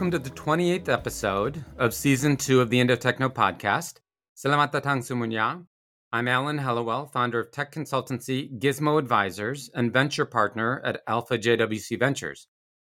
welcome to the 28th episode of season two of the Indo Techno podcast. Selamat datang semuanya. I'm Alan Hellawell, founder of tech consultancy Gizmo Advisors and venture partner at Alpha JWC Ventures.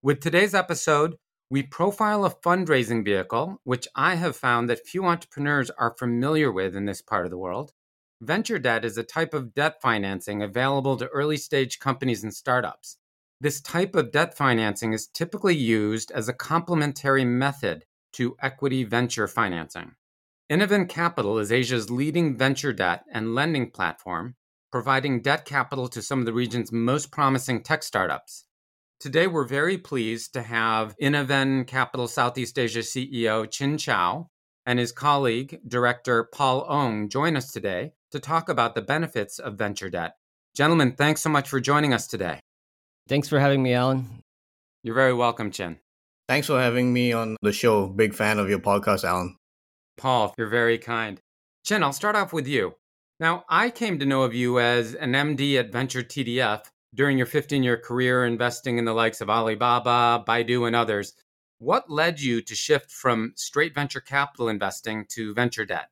With today's episode, we profile a fundraising vehicle, which I have found that few entrepreneurs are familiar with in this part of the world. Venture debt is a type of debt financing available to early stage companies and startups. This type of debt financing is typically used as a complementary method to equity venture financing. Innoven Capital is Asia's leading venture debt and lending platform, providing debt capital to some of the region's most promising tech startups. Today, we're very pleased to have Innoven Capital Southeast Asia CEO Chin Chao and his colleague, Director Paul Ong, join us today to talk about the benefits of venture debt. Gentlemen, thanks so much for joining us today. Thanks for having me, Alan. You're very welcome, Chin. Thanks for having me on the show. Big fan of your podcast, Alan. Paul, you're very kind. Chin, I'll start off with you. Now, I came to know of you as an MD at Venture TDF during your 15 year career investing in the likes of Alibaba, Baidu, and others. What led you to shift from straight venture capital investing to venture debt?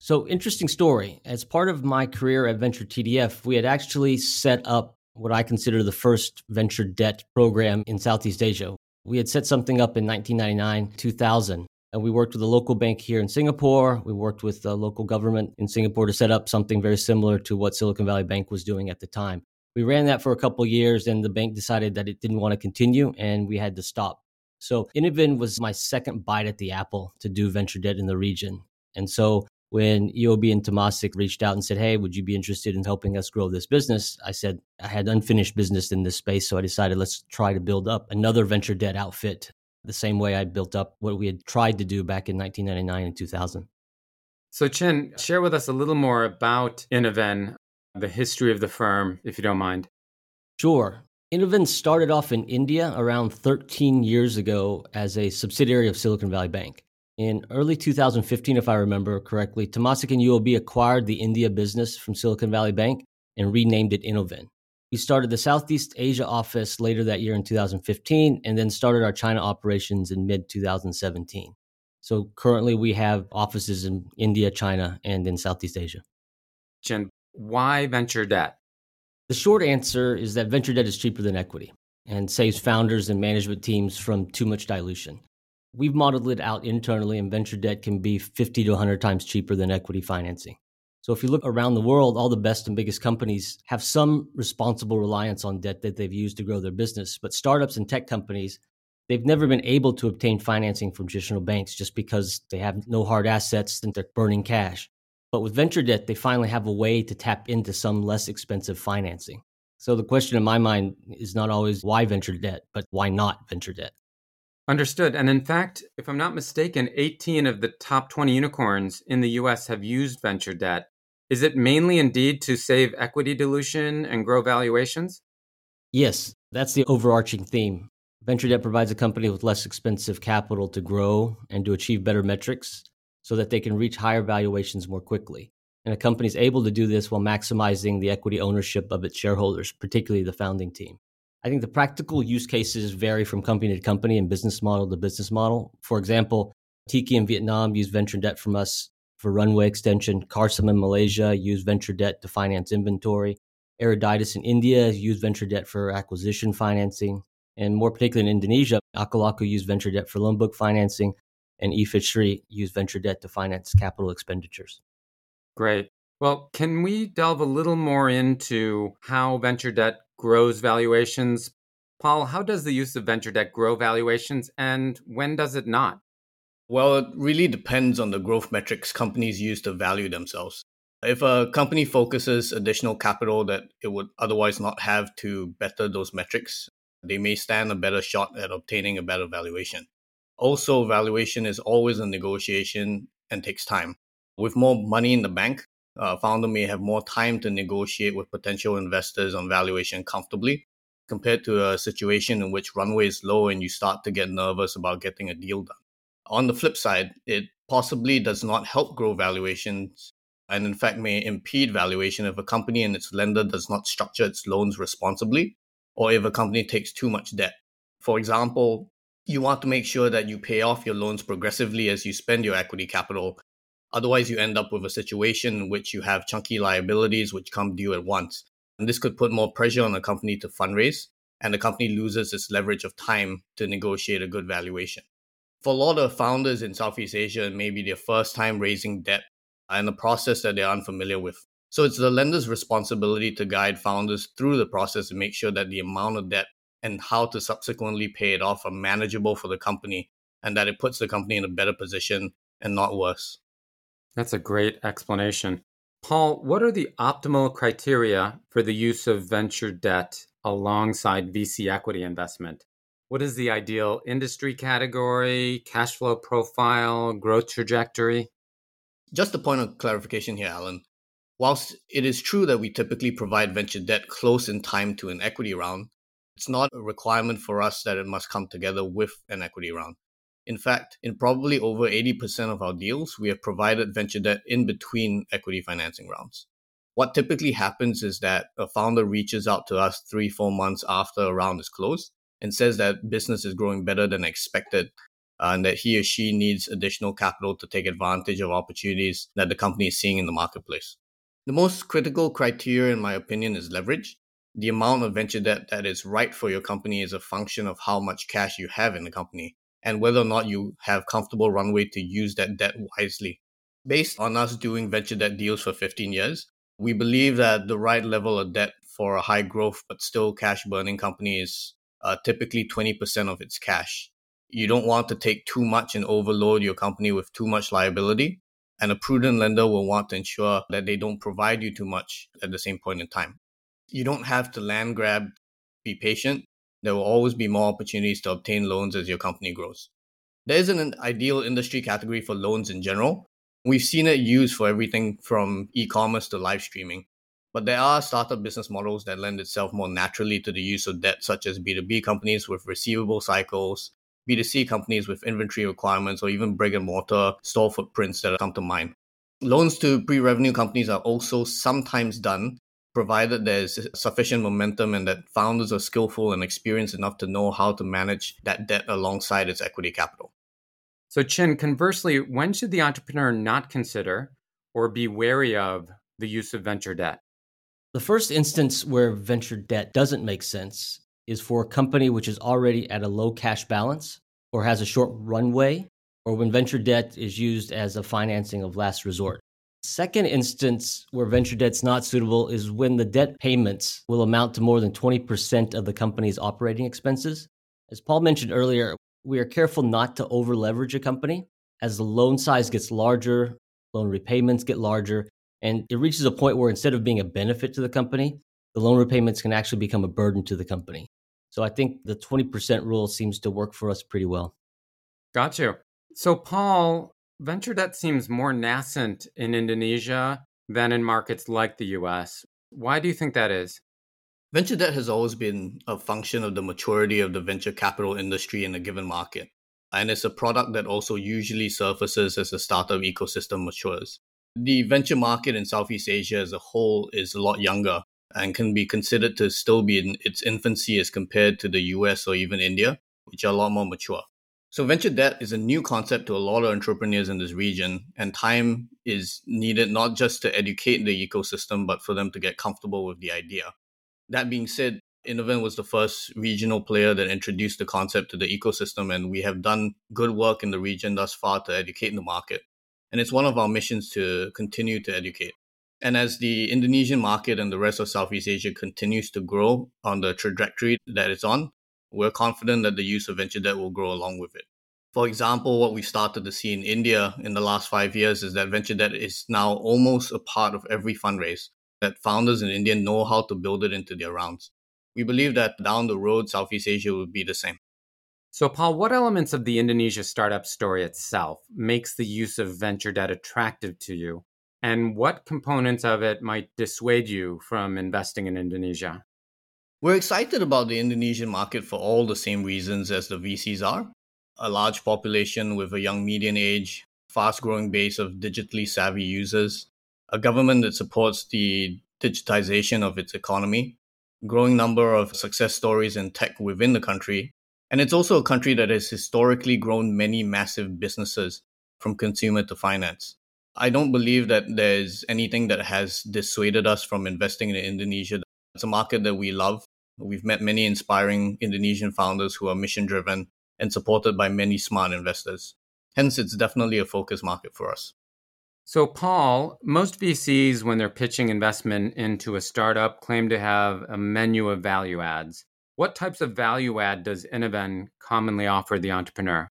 So, interesting story. As part of my career at Venture TDF, we had actually set up what I consider the first venture debt program in Southeast Asia. We had set something up in 1999, 2000, and we worked with a local bank here in Singapore. We worked with the local government in Singapore to set up something very similar to what Silicon Valley Bank was doing at the time. We ran that for a couple years, and the bank decided that it didn't want to continue, and we had to stop. So Innoven was my second bite at the apple to do venture debt in the region. And so when UOB and Temasek reached out and said, Hey, would you be interested in helping us grow this business? I said, I had unfinished business in this space. So I decided, let's try to build up another venture debt outfit the same way I built up what we had tried to do back in 1999 and 2000. So, Chin, share with us a little more about Innoven, the history of the firm, if you don't mind. Sure. Innoven started off in India around 13 years ago as a subsidiary of Silicon Valley Bank. In early 2015, if I remember correctly, Temasek and UOB acquired the India business from Silicon Valley Bank and renamed it Innoven. We started the Southeast Asia office later that year in 2015 and then started our China operations in mid 2017. So currently we have offices in India, China, and in Southeast Asia. Chin, why venture debt? The short answer is that venture debt is cheaper than equity and saves founders and management teams from too much dilution. We've modeled it out internally, and venture debt can be 50 to 100 times cheaper than equity financing. So if you look around the world, all the best and biggest companies have some responsible reliance on debt that they've used to grow their business. But startups and tech companies, they've never been able to obtain financing from traditional banks just because they have no hard assets and they're burning cash. But with venture debt, they finally have a way to tap into some less expensive financing. So the question in my mind is not always why venture debt, but why not venture debt? Understood. And in fact, if I'm not mistaken, 18 of the top 20 unicorns in the US have used venture debt. Is it mainly indeed to save equity dilution and grow valuations? Yes, that's the overarching theme. Venture debt provides a company with less expensive capital to grow and to achieve better metrics so that they can reach higher valuations more quickly. And a company is able to do this while maximizing the equity ownership of its shareholders, particularly the founding team. I think the practical use cases vary from company to company and business model to business model. For example, Tiki in Vietnam used venture debt from us for runway extension. Carsome in Malaysia used venture debt to finance inventory. Eruditus in India used venture debt for acquisition financing. And more particularly in Indonesia, Akulaku used venture debt for loan book financing. And eFishery used venture debt to finance capital expenditures. Great. Well, can we delve a little more into how venture debt grows valuations. Paul, how does the use of venture debt grow valuations and when does it not? Well, it really depends on the growth metrics companies use to value themselves. If a company focuses additional capital that it would otherwise not have to better those metrics, they may stand a better shot at obtaining a better valuation. Also, valuation is always a negotiation and takes time. With more money in the bank, uh, founder may have more time to negotiate with potential investors on valuation comfortably compared to a situation in which runway is low and you start to get nervous about getting a deal done. On the flip side, it possibly does not help grow valuations and in fact may impede valuation if a company and its lender does not structure its loans responsibly or if a company takes too much debt. For example, You want to make sure that you pay off your loans progressively as you spend your equity capital. Otherwise, you end up with a situation in which you have chunky liabilities which come due at once. And this could put more pressure on the company to fundraise, and the company loses its leverage of time to negotiate a good valuation. For a lot of founders in Southeast Asia, it may be their first time raising debt and a process that they're unfamiliar with. So it's the lender's responsibility to guide founders through the process and make sure that the amount of debt and how to subsequently pay it off are manageable for the company and that it puts the company in a better position and not worse. That's a great explanation. Paul, what are the optimal criteria for the use of venture debt alongside VC equity investment? What is the ideal industry category, cash flow profile, growth trajectory? Just a point of clarification here, Alan. Whilst it is true that we typically provide venture debt close in time to an equity round, it's not a requirement for us that it must come together with an equity round. In fact, in probably over 80% of our deals, we have provided venture debt in between equity financing rounds. What typically happens is that a founder reaches out to us three, four months after a round is closed and says that business is growing better than expected uh, and that he or she needs additional capital to take advantage of opportunities that the company is seeing in the marketplace. The most critical criteria, in my opinion, is leverage. The amount of venture debt that is right for your company is a function of how much cash you have in the company and whether or not you have comfortable runway to use that debt wisely. Based on us doing venture debt deals for 15 years, we believe that the right level of debt for a high growth but still cash burning company is uh, typically 20% of its cash. You don't want to take too much and overload your company with too much liability and a prudent lender will want to ensure that they don't provide you too much at the same point in time. You don't have to land grab, be patient. There will always be more opportunities to obtain loans as your company grows. There isn't an ideal industry category for loans in general. We've seen it used for everything from e commerce to live streaming. But there are startup business models that lend itself more naturally to the use of debt, such as B2B companies with receivable cycles, B2C companies with inventory requirements or even brick and mortar store footprints that come to mind. Loans to pre revenue companies are also sometimes done, provided there's sufficient momentum and that founders are skillful and experienced enough to know how to manage that debt alongside its equity capital. So, Chin, conversely, when should the entrepreneur not consider or be wary of the use of venture debt? The first instance where venture debt doesn't make sense is for a company which is already at a low cash balance or has a short runway, or when venture debt is used as a financing of last resort. Second instance where venture debt's not suitable is when the debt payments will amount to more than 20% of the company's operating expenses. As Paul mentioned earlier, we are careful not to over leverage a company. As the loan size gets larger, loan repayments get larger, and it reaches a point where instead of being a benefit to the company, the loan repayments can actually become a burden to the company. So I think the 20% rule seems to work for us pretty well. Got you. So, Paul, venture debt seems more nascent in Indonesia than in markets like the US. Why do you think that is? Venture debt has always been a function of the maturity of the venture capital industry in a given market. And it's a product that also usually surfaces as the startup ecosystem matures. The venture market in Southeast Asia as a whole is a lot younger and can be considered to still be in its infancy as compared to the US or even India, which are a lot more mature. So, venture debt is a new concept to a lot of entrepreneurs in this region, and time is needed not just to educate the ecosystem, but for them to get comfortable with the idea. That being said, Innoven was the first regional player that introduced the concept to the ecosystem, and we have done good work in the region thus far to educate the market. And it's one of our missions to continue to educate. And as the Indonesian market and the rest of Southeast Asia continues to grow on the trajectory that it's on, we're confident that the use of venture debt will grow along with it. For example, what we started to see in India in the last five years is that venture debt is now almost a part of every fundraise, that founders in India know how to build it into their rounds. We believe that down the road, Southeast Asia will be the same. So, Paul, what elements of the Indonesia startup story itself makes the use of venture debt attractive to you? and what components of it might dissuade you from investing in Indonesia? We're excited about the Indonesian market for all the same reasons as the VCs are. A large population with a young median age, fast growing base of digitally savvy users, a government that supports the digitization of its economy, growing number of success stories in tech within the country, And it's also a country that has historically grown many massive businesses from consumer to finance. I don't believe that there's anything that has dissuaded us from investing in Indonesia. It's a market that we love. We've met many inspiring Indonesian founders who are mission driven and supported by many smart investors. Hence, it's definitely a focus market for us. So, Paul, most VCs, when they're pitching investment into a startup, claim to have a menu of value adds. What types of value add does Innoven commonly offer the entrepreneur?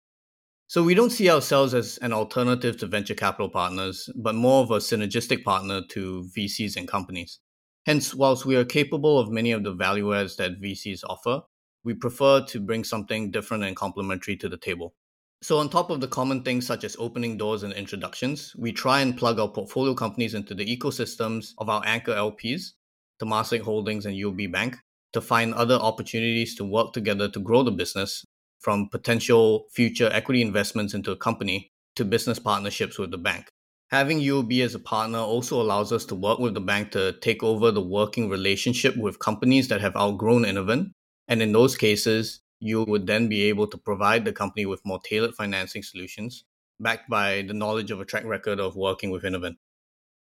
So, we don't see ourselves as an alternative to venture capital partners, but more of a synergistic partner to VCs and companies. Hence, whilst we are capable of many of the value adds that VCs offer, we prefer to bring something different and complementary to the table. So, on top of the common things such as opening doors and introductions, we try and plug our portfolio companies into the ecosystems of our anchor LPs, Temasek Holdings and UOB Bank, to find other opportunities to work together to grow the business from potential future equity investments into a company to business partnerships with the bank. Having UOB as a partner also allows us to work with the bank to take over the working relationship with companies that have outgrown Innoven. And in those cases, you would then be able to provide the company with more tailored financing solutions backed by the knowledge of a track record of working with Innoven.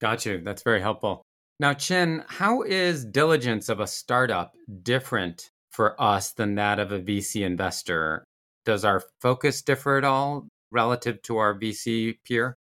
Got you. That's very helpful. Now, Chin, how is diligence of a startup different for us than that of a VC investor? Does our focus differ at all relative to our VC peer?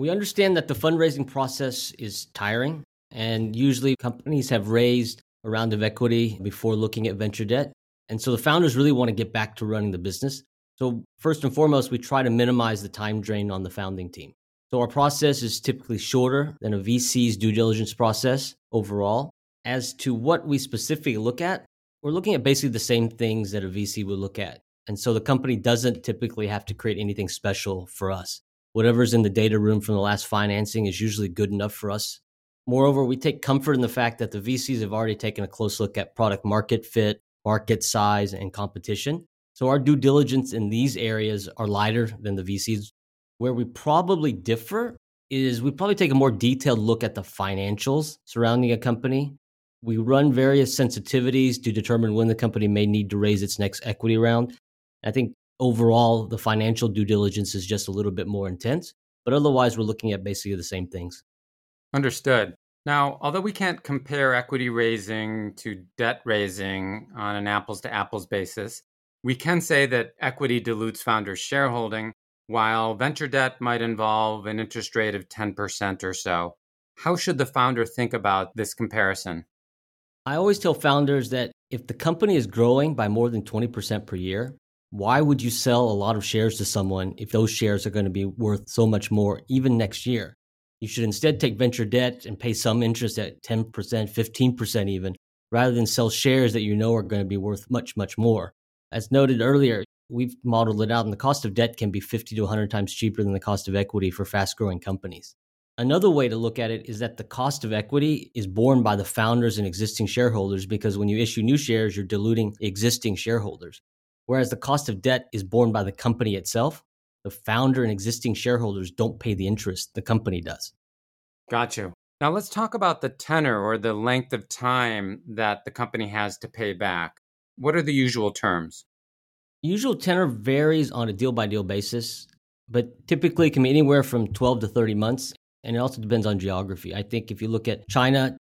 We understand that the fundraising process is tiring, and usually companies have raised a round of equity before looking at venture debt. And so the founders really want to get back to running the business. So, first and foremost, we try to minimize the time drain on the founding team. So, our process is typically shorter than a VC's due diligence process overall. As to what we specifically look at, we're looking at basically the same things that a VC would look at. And so the company doesn't typically have to create anything special for us. Whatever's in the data room from the last financing is usually good enough for us. Moreover, we take comfort in the fact that the VCs have already taken a close look at product market fit, market size, and competition. So our due diligence in these areas are lighter than the VCs. Where we probably differ is we probably take a more detailed look at the financials surrounding a company. We run various sensitivities to determine when the company may need to raise its next equity round. I think overall, the financial due diligence is just a little bit more intense, but otherwise, we're looking at basically the same things. Understood. Now, although we can't compare equity raising to debt raising on an apples to apples basis, we can say that equity dilutes founders' shareholding, while venture debt might involve an interest rate of 10% or so. How should the founder think about this comparison? I always tell founders that if the company is growing by more than 20% per year, why would you sell a lot of shares to someone if those shares are going to be worth so much more even next year? You should instead take venture debt and pay some interest at 10%, 15% even, rather than sell shares that you know are going to be worth much, much more. As noted earlier, we've modeled it out, and the cost of debt can be 50 to 100 times cheaper than the cost of equity for fast growing companies. Another way to look at it is that the cost of equity is borne by the founders and existing shareholders because when you issue new shares, you're diluting existing shareholders. Whereas the cost of debt is borne by the company itself, the founder and existing shareholders don't pay the interest, the company does. Got you. Now let's talk about the tenor or the length of time that the company has to pay back. What are the usual terms? Usual tenor varies on a deal by deal basis, but typically can be anywhere from 12 to 30 months. And it also depends on geography. I think if you look at China,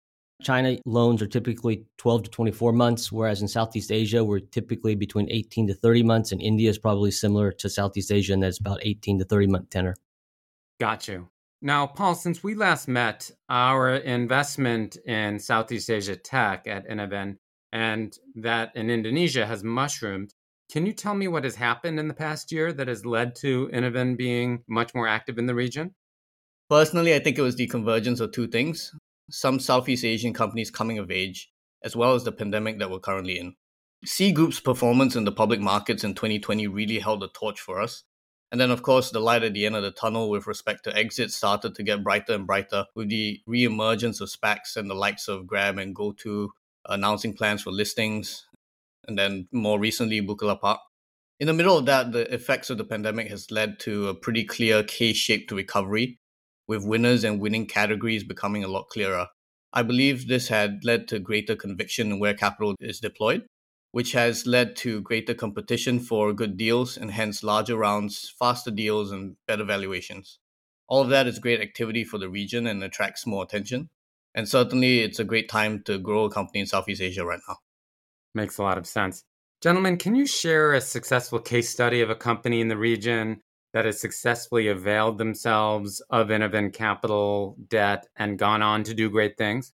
China loans are typically 12 to 24 months, whereas in Southeast Asia, we're typically between 18 to 30 months, and India is probably similar to Southeast Asia, and that's about 18 to 30 month tenor. Got you. Now, Paul, since we last met, our investment in Southeast Asia tech at Innoven and that in Indonesia has mushroomed. Can you tell me what has happened in the past year that has led to Innoven being much more active in the region? Personally, I think it was the convergence of two things some Southeast Asian companies coming of age, as well as the pandemic that we're currently in. Sea Group's performance in the public markets in 2020 really held the torch for us. And then, of course, the light at the end of the tunnel with respect to exits started to get brighter and brighter with the re-emergence of SPACs and the likes of Grab and GoTo announcing plans for listings, and then more recently, Bukalapak. In the middle of that, the effects of the pandemic has led to a pretty clear K-shaped recovery with winners and winning categories becoming a lot clearer. I believe this had led to greater conviction in where capital is deployed, which has led to greater competition for good deals and hence larger rounds, faster deals, and better valuations. All of that is great activity for the region and attracts more attention. And certainly, it's a great time to grow a company in Southeast Asia right now. Makes a lot of sense. Gentlemen, can you share a successful case study of a company in the region that has successfully availed themselves of Innoven capital debt and gone on to do great things?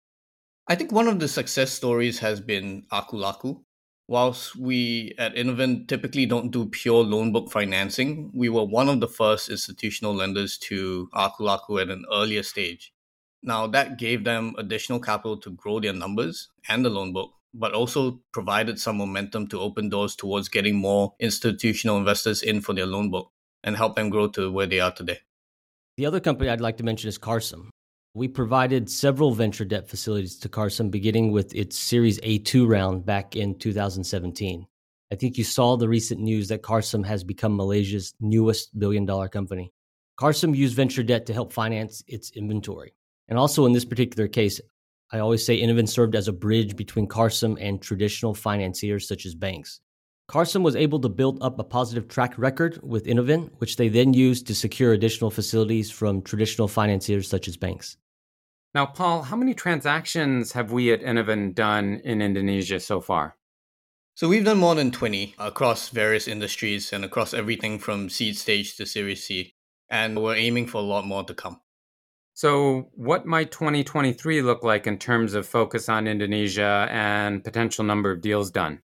I think one of the success stories has been Akulaku. Whilst we at Innoven typically don't do pure loan book financing, we were one of the first institutional lenders to Akulaku at an earlier stage. Now, that gave them additional capital to grow their numbers and the loan book, but also provided some momentum to open doors towards getting more institutional investors in for their loan book and help them grow to where they are today. The other company I'd like to mention is Carsome. We provided several venture debt facilities to Carsome, beginning with its Series A2 round back in 2017. I think you saw the recent news that Carsome has become Malaysia's newest billion dollar company. Carsome used venture debt to help finance its inventory. And also in this particular case, I always say Innoven served as a bridge between Carsome and traditional financiers such as banks. Carsome was able to build up a positive track record with Innoven, which they then used to secure additional facilities from traditional financiers such as banks. Now, Paul, how many transactions have we at Innoven done in Indonesia so far? So we've done more than 20 across various industries and across everything from seed stage to Series C. And we're aiming for a lot more to come. So, what might 2023 look like in terms of focus on Indonesia and potential number of deals done?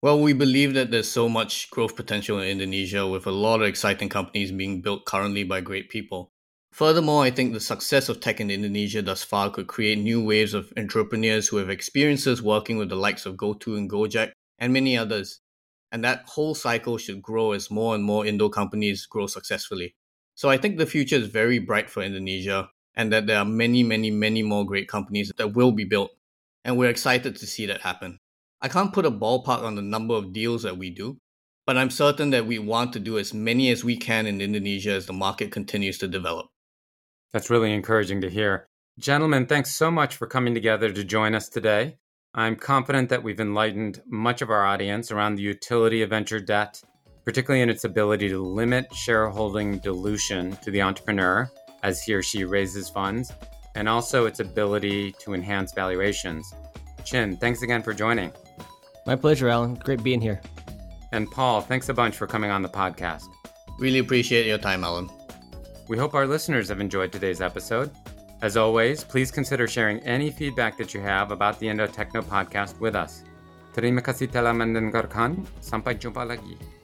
Well, we believe that there's so much growth potential in Indonesia with a lot of exciting companies being built currently by great people. Furthermore, I think the success of tech in Indonesia thus far could create new waves of entrepreneurs who have experiences working with the likes of GoTo and Gojek and many others. And that whole cycle should grow as more and more Indo companies grow successfully. So I think the future is very bright for Indonesia and that there are many, many, many more great companies that will be built. And we're excited to see that happen. I can't put a ballpark on the number of deals that we do, but I'm certain that we want to do as many as we can in Indonesia as the market continues to develop. That's really encouraging to hear. Gentlemen, thanks so much for coming together to join us today. I'm confident that we've enlightened much of our audience around the utility of venture debt, particularly in its ability to limit shareholding dilution to the entrepreneur as he or she raises funds, and also its ability to enhance valuations. Chin, thanks again for joining. My pleasure, Alan. Great being here. And Paul, thanks a bunch for coming on the podcast. Really appreciate your time, Alan. We hope our listeners have enjoyed today's episode. As always, please consider sharing any feedback that you have about the Indo Techno podcast with us. Terima kasih telah mendengarkan. Sampai jumpa lagi.